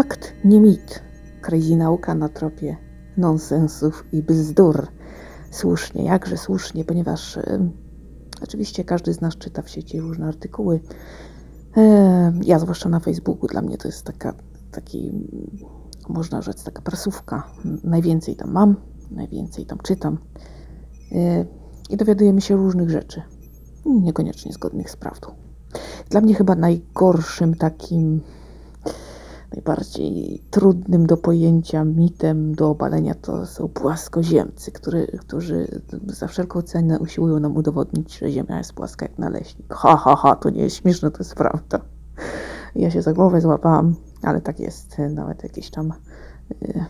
Fakt, nie mit. Crazy nauka na tropie nonsensów i bzdur. Słusznie, jakże słusznie, ponieważ e, oczywiście każdy z nas czyta w sieci różne artykuły. E, ja zwłaszcza na Facebooku, dla mnie to jest taka, taki, można rzec, taka prasówka. Najwięcej tam mam, najwięcej tam czytam e, i dowiadujemy się różnych rzeczy, niekoniecznie zgodnych z prawdą. Dla mnie chyba najgorszym takim najbardziej trudnym do pojęcia mitem, do obalenia to są płaskoziemcy, który, którzy za wszelką cenę usiłują nam udowodnić, że Ziemia jest płaska jak naleśnik. Ha, ha, ha, to nie jest śmieszne, to jest prawda. Ja się za głowę złapałam, ale tak jest. Nawet jakieś tam y,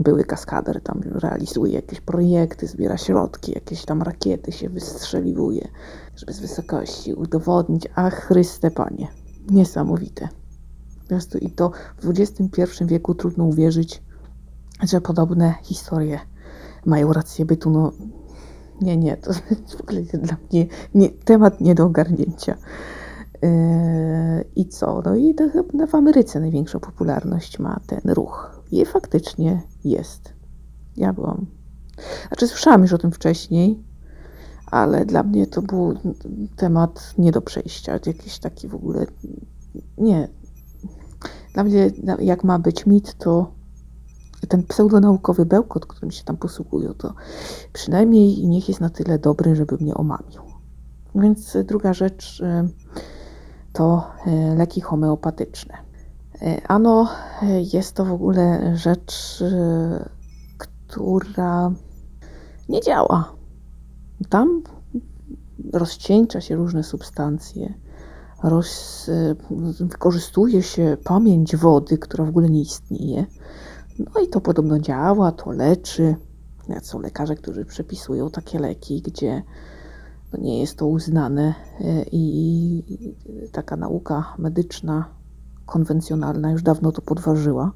były kaskader tam realizuje jakieś projekty, zbiera środki, jakieś tam rakiety się wystrzeliwuje, żeby z wysokości udowodnić, a Chryste Panie, niesamowite prostu i to w XXI wieku trudno uwierzyć, że podobne historie mają rację bytu. No, nie, nie, to w ogóle dla mnie nie, temat nie do ogarnięcia. Yy, I co? No i to chyba w Ameryce największą popularność ma ten ruch. I faktycznie jest. Ja byłam. Znaczy, słyszałam już o tym wcześniej, ale dla mnie to był temat nie do przejścia. Jakiś taki w ogóle. Nie, dla mnie, jak ma być mit, to ten pseudonaukowy bełkot, którym się tam posługują, to przynajmniej niech jest na tyle dobry, żeby mnie omamił. Więc druga rzecz e, to e, leki homeopatyczne. Ano, jest to w ogóle rzecz, która nie działa. Tam rozcieńcza się różne substancje, roz, wykorzystuje się pamięć wody, która w ogóle nie istnieje. No i to podobno działa, to leczy. Są lekarze, którzy przepisują takie leki, gdzie nie jest to uznane e, i taka nauka medyczna, konwencjonalna już dawno to podważyła.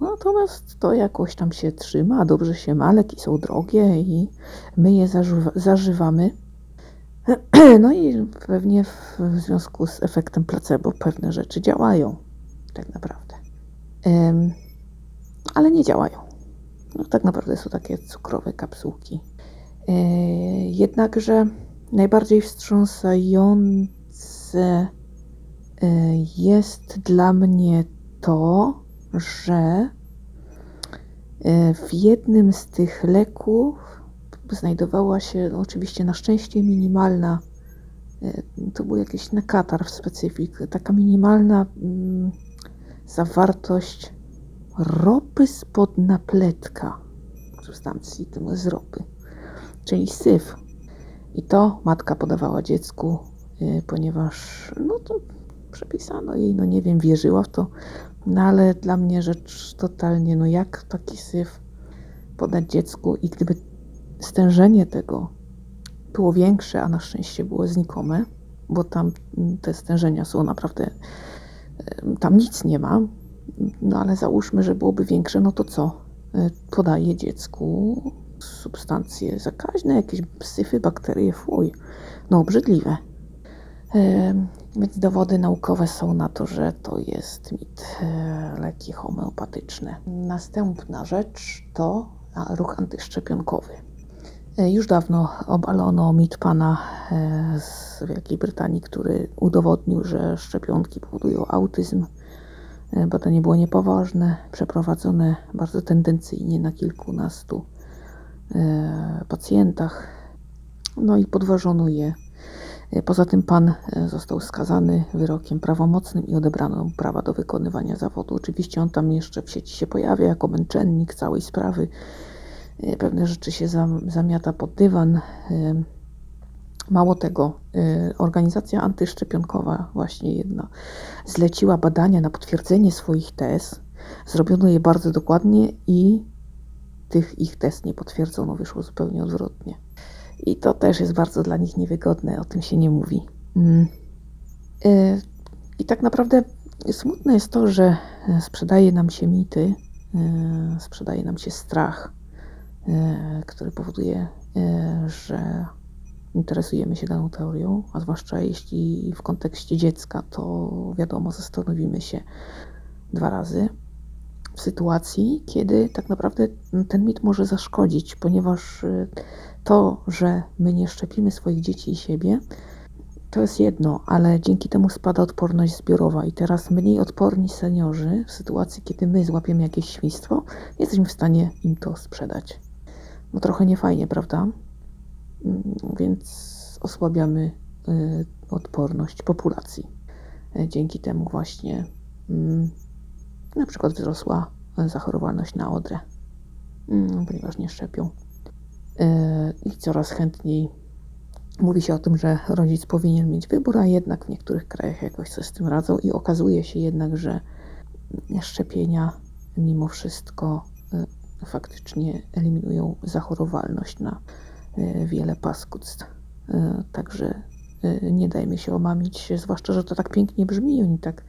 Natomiast to jakoś tam się trzyma, dobrze się ma, leki są drogie i my je zażywamy No i pewnie w związku z efektem placebo pewne rzeczy działają, tak naprawdę. ale nie działają. No, tak naprawdę są takie cukrowe kapsułki. E, jednakże najbardziej wstrząsające e, jest dla mnie to, że e, w jednym z tych leków znajdowała się no, oczywiście na szczęście minimalna, e, to był jakiś nekatar w specyfik, taka minimalna mm, zawartość ropy spod napletka, substancji tym z ropy, czyli syf. I to matka podawała dziecku, e, ponieważ no to przepisano jej, no nie wiem, wierzyła w to, no ale dla mnie rzecz totalnie, no jak taki syf podać dziecku i gdyby stężenie tego było większe, a na szczęście było znikome, bo tam te stężenia są naprawdę, tam nic nie ma, no ale załóżmy, że byłoby większe, no to co? E, podaje dziecku substancje zakaźne, jakieś syfy, bakterie, fuj, no obrzydliwe. E, więc dowody naukowe są na to, że to jest mit, e, leki homeopatyczne. Następna rzecz to ruch antyszczepionkowy. E, już dawno obalono mit pana e, z Wielkiej Brytanii, który udowodnił, że szczepionki powodują autyzm. E, badanie było niepoważne, przeprowadzone bardzo tendencyjnie na kilkunastu pacjentach. No i podważono je. Poza tym pan został skazany wyrokiem prawomocnym i odebrano mu prawa do wykonywania zawodu. Oczywiście on tam jeszcze w sieci się pojawia jako męczennik całej sprawy pewne rzeczy się zamiata pod dywan. E, mało tego, e, organizacja antyszczepionkowa, właśnie jedna, zleciła badania na potwierdzenie swoich tez. Zrobiono je bardzo dokładnie i tych ich test nie potwierdzono, wyszło zupełnie odwrotnie. I to też jest bardzo dla nich niewygodne, o tym się nie mówi. Mm. I tak naprawdę smutne jest to, że sprzedaje nam się mity, sprzedaje nam się strach który powoduje, e, że interesujemy się daną teorią, a zwłaszcza jeśli w kontekście dziecka, to wiadomo, zastanowimy się dwa razy. sytuacji, kiedy tak naprawdę ten mit może zaszkodzić, ponieważ y, to, że my nie szczepimy swoich dzieci i siebie, to jest jedno, ale dzięki temu spada odporność zbiorowa i teraz mniej odporni seniorzy w sytuacji, kiedy my złapiemy jakieś świństwo, jesteśmy w stanie im to sprzedać. No trochę niefajnie, prawda? Mm, Więc osłabiamy y, odporność populacji. E, Dzięki temu właśnie mm, na przykład wzrosła zachorowalność na odrę, mm, ponieważ nie szczepią. E, I coraz chętniej mówi się o tym, że rodzic powinien mieć wybór, a jednak w niektórych krajach jakoś sobie z tym radzą i okazuje się jednak, że szczepienia mimo wszystko e, faktycznie eliminują zachorowalność na e, wiele paskudstw. E, Także e, nie dajmy się omamić, zwłaszcza, że to tak pięknie brzmi, oni tak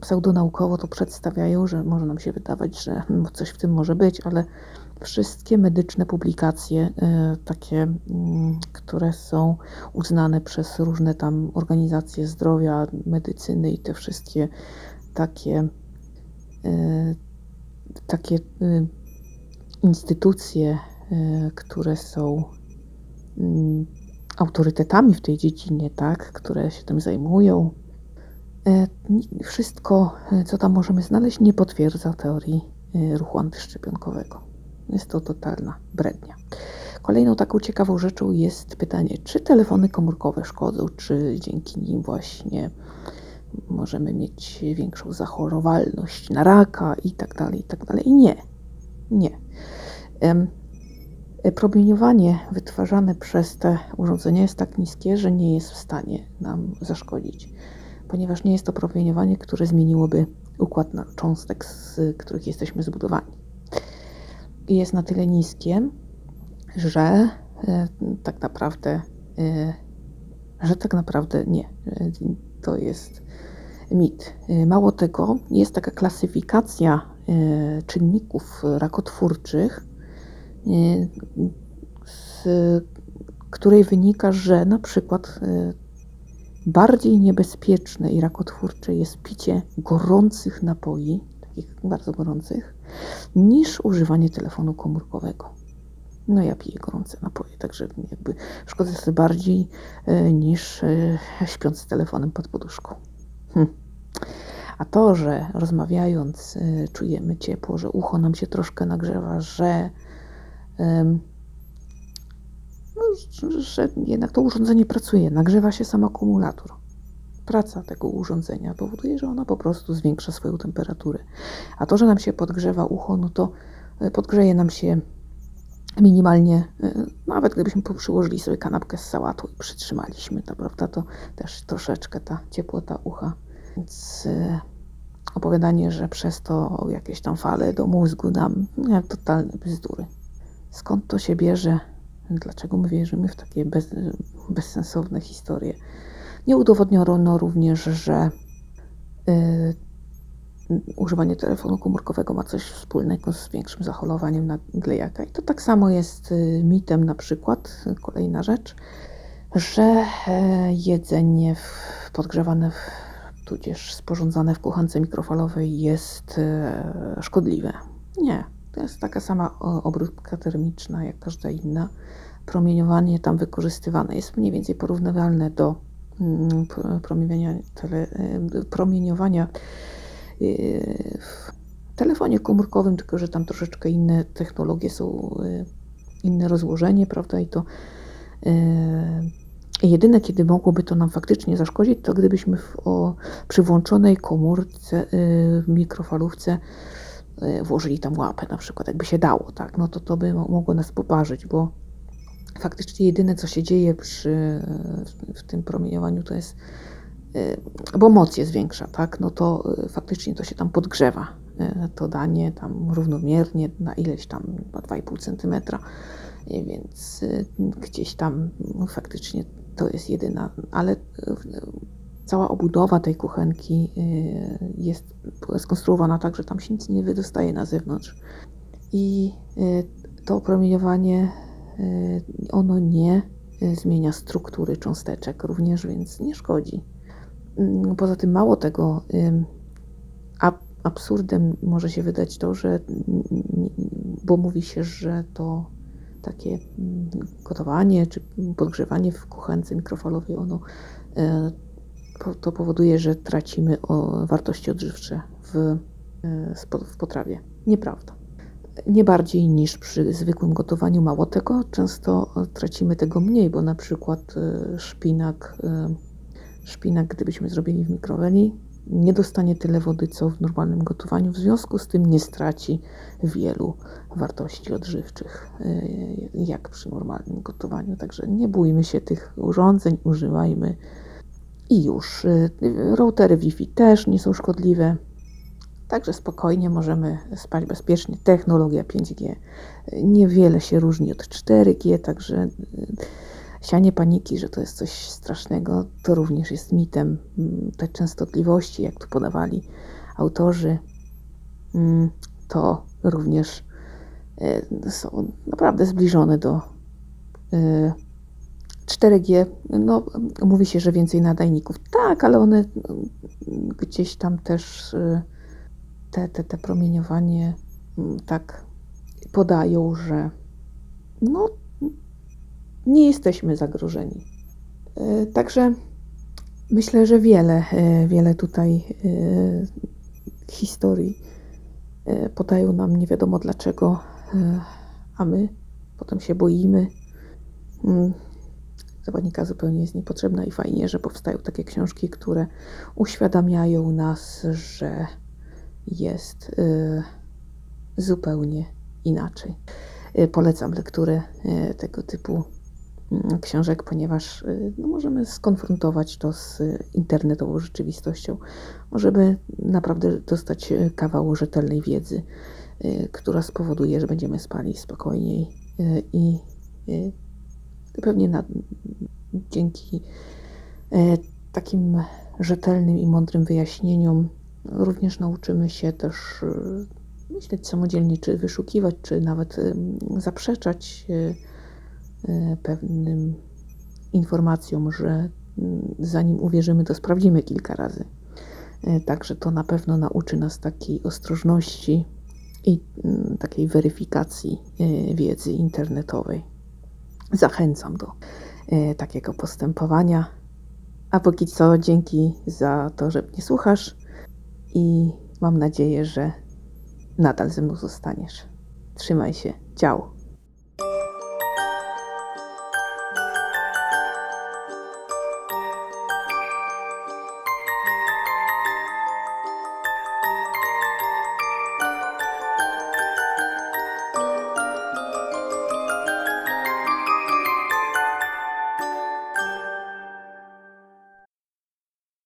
pseudonaukowo to przedstawiają, że może nam się wydawać, że no, coś w tym może być, ale wszystkie medyczne publikacje, takie, mm, które są uznane przez różne tam organizacje zdrowia, medycyny i te wszystkie takie, takie e, instytucje, e, które są mm, autorytetami w tej dziedzinie, tak, które się tym zajmują. E, Wszystko, e, co tam możemy znaleźć, nie potwierdza teorii ruchu antyszczepionkowego. Jest to totalna brednia. Kolejną taką ciekawą rzeczą jest pytanie, czy telefony komórkowe szkodzą, czy dzięki nim właśnie możemy mieć większą zachorowalność na raka i tak dalej, i tak dalej. Nie, nie. E, Promieniowanie wytwarzane przez te urządzenia jest tak niskie, że nie jest w stanie nam zaszkodzić, ponieważ nie jest to promieniowanie, które zmieniłoby układ cząstek, z których jesteśmy zbudowani. I jest na tyle niskie, że e, tak naprawdę, e, że tak naprawdę nie. To jest mit. Mało tego, jest taka klasyfikacja czynników rakotwórczych, e, z której wynika, że na przykład e, bardziej niebezpieczne i rakotwórcze jest picie gorących napoi, takich bardzo gorących, niż używanie telefonu komórkowego. No ja piję gorące napoje, także jakby szkodzę sobie bardziej e, niż e, śpiąc z telefonem pod poduszką. Hm. A to, że rozmawiając e, czujemy ciepło, że ucho nam się troszkę nagrzewa, że, no, że, jednak to urządzenie pracuje, nagrzewa się sam akumulator. Praca tego urządzenia powoduje, że ona po prostu zwiększa swoją temperaturę. A to, że nam się podgrzewa ucho, no to e, podgrzeje nam się minimalnie, e, nawet gdybyśmy przyłożyli sobie kanapkę z sałatą i przytrzymaliśmy to, prawda, to też troszeczkę ta ciepłota ucha. Więc e, opowiadanie, że przez to jakieś tam fale do mózgu nam, nie, totalne bzdury. Skąd to się bierze? Dlaczego my wierzymy w takie bez, bezsensowne historie? Nie udowodniono również, że y, używanie telefonu komórkowego ma coś wspólnego z większym zachorowaniem na glejaka. I to tak samo jest y, mitem na przykład, y, kolejna rzecz, że e, jedzenie podgrzewane, w, tudzież sporządzane w kuchence mikrofalowej jest e, szkodliwe. Nie, to jest taka sama obróbka termiczna jak każda inna. Promieniowanie tam wykorzystywane jest mniej więcej porównywalne do mm, promieniowania, tele, e, promieniowania e, w telefonie komórkowym, tylko że tam troszeczkę inne technologie są, inne rozłożenie, prawda? I to jedyne, kiedy mogłoby to nam faktycznie zaszkodzić, to gdybyśmy w, o, przy włączonej komórce, w mikrofalówce e, włożyli tam łapę, na przykład, jakby się dało, tak? No to to by mo- mogło nas poparzyć, bo faktycznie jedyne, co się dzieje przy, w, w tym promieniowaniu, to jest, e, bo moc jest większa, tak? No to e, faktycznie to się tam podgrzewa. To danie tam równomiernie na ileś tam chyba 2,5 cm, e, więc gdzieś tam no, faktycznie to jest jedyna, ale e, cała obudowa tej kuchenki e, jest skonstruowana tak, że tam się nic nie wydostaje na zewnątrz. I e, to promieniowanie, e, ono nie zmienia struktury cząsteczek również, więc nie szkodzi. Mm, Poza tym mało tego, absurdem może się wydać to, że bo mówi się, że to takie mm, gotowanie czy podgrzewanie w kuchence mikrofalowej, ono e, to powoduje, że tracimy wartości odżywcze w, e, w potrawie. Nieprawda. Nie bardziej niż przy zwykłym gotowaniu. Mało tego, często tracimy tego mniej, bo na przykład e, szpinak, szpinak gdybyśmy zrobili w mikroweli, nie dostanie tyle wody, co w normalnym gotowaniu, w związku z tym nie straci wielu wartości odżywczych, y, jak przy normalnym gotowaniu. Także nie bójmy się tych urządzeń, używajmy i już. Y, routery Wi-Fi też nie są szkodliwe. Także spokojnie możemy spać bezpiecznie. Technologia 5G niewiele się różni od 4G, także y, Sianie paniki, że to jest coś strasznego, to również jest mitem. Mm, te częstotliwości, jak tu podawali autorzy, mm, to również e, są naprawdę zbliżone do 4G. E, no, mówi się, że więcej nadajników. Tak, ale one mm, gdzieś tam też e, te, te, te promieniowanie tak podają, że no nie jesteśmy zagrożeni. E, także myślę, że wiele, e, wiele tutaj e, historii podają nam nie wiadomo dlaczego, a my potem się boimy. Mm, Zawadnika zupełnie jest niepotrzebna i fajnie, że powstają takie książki, które uświadamiają nas, że jest zupełnie inaczej. Polecam lekturę tego typu książek, ponieważ y, no, możemy skonfrontować to z internetową rzeczywistością. Możemy naprawdę dostać y, kawał rzetelnej wiedzy, y, która spowoduje, że będziemy spali spokojniej i pewnie na, dzięki takim rzetelnym i mądrym wyjaśnieniom również nauczymy się też myśleć samodzielnie, czy wyszukiwać, czy nawet zaprzeczać pewnym informacjom, że zanim uwierzymy, to sprawdzimy kilka razy. E, także to na pewno nauczy nas takiej ostrożności i takiej weryfikacji e, wiedzy internetowej. Zachęcam do takiego postępowania. A póki co, dzięki za to, że mnie słuchasz i mam nadzieję, że nadal ze mną zostaniesz. Trzymaj się. Ciao.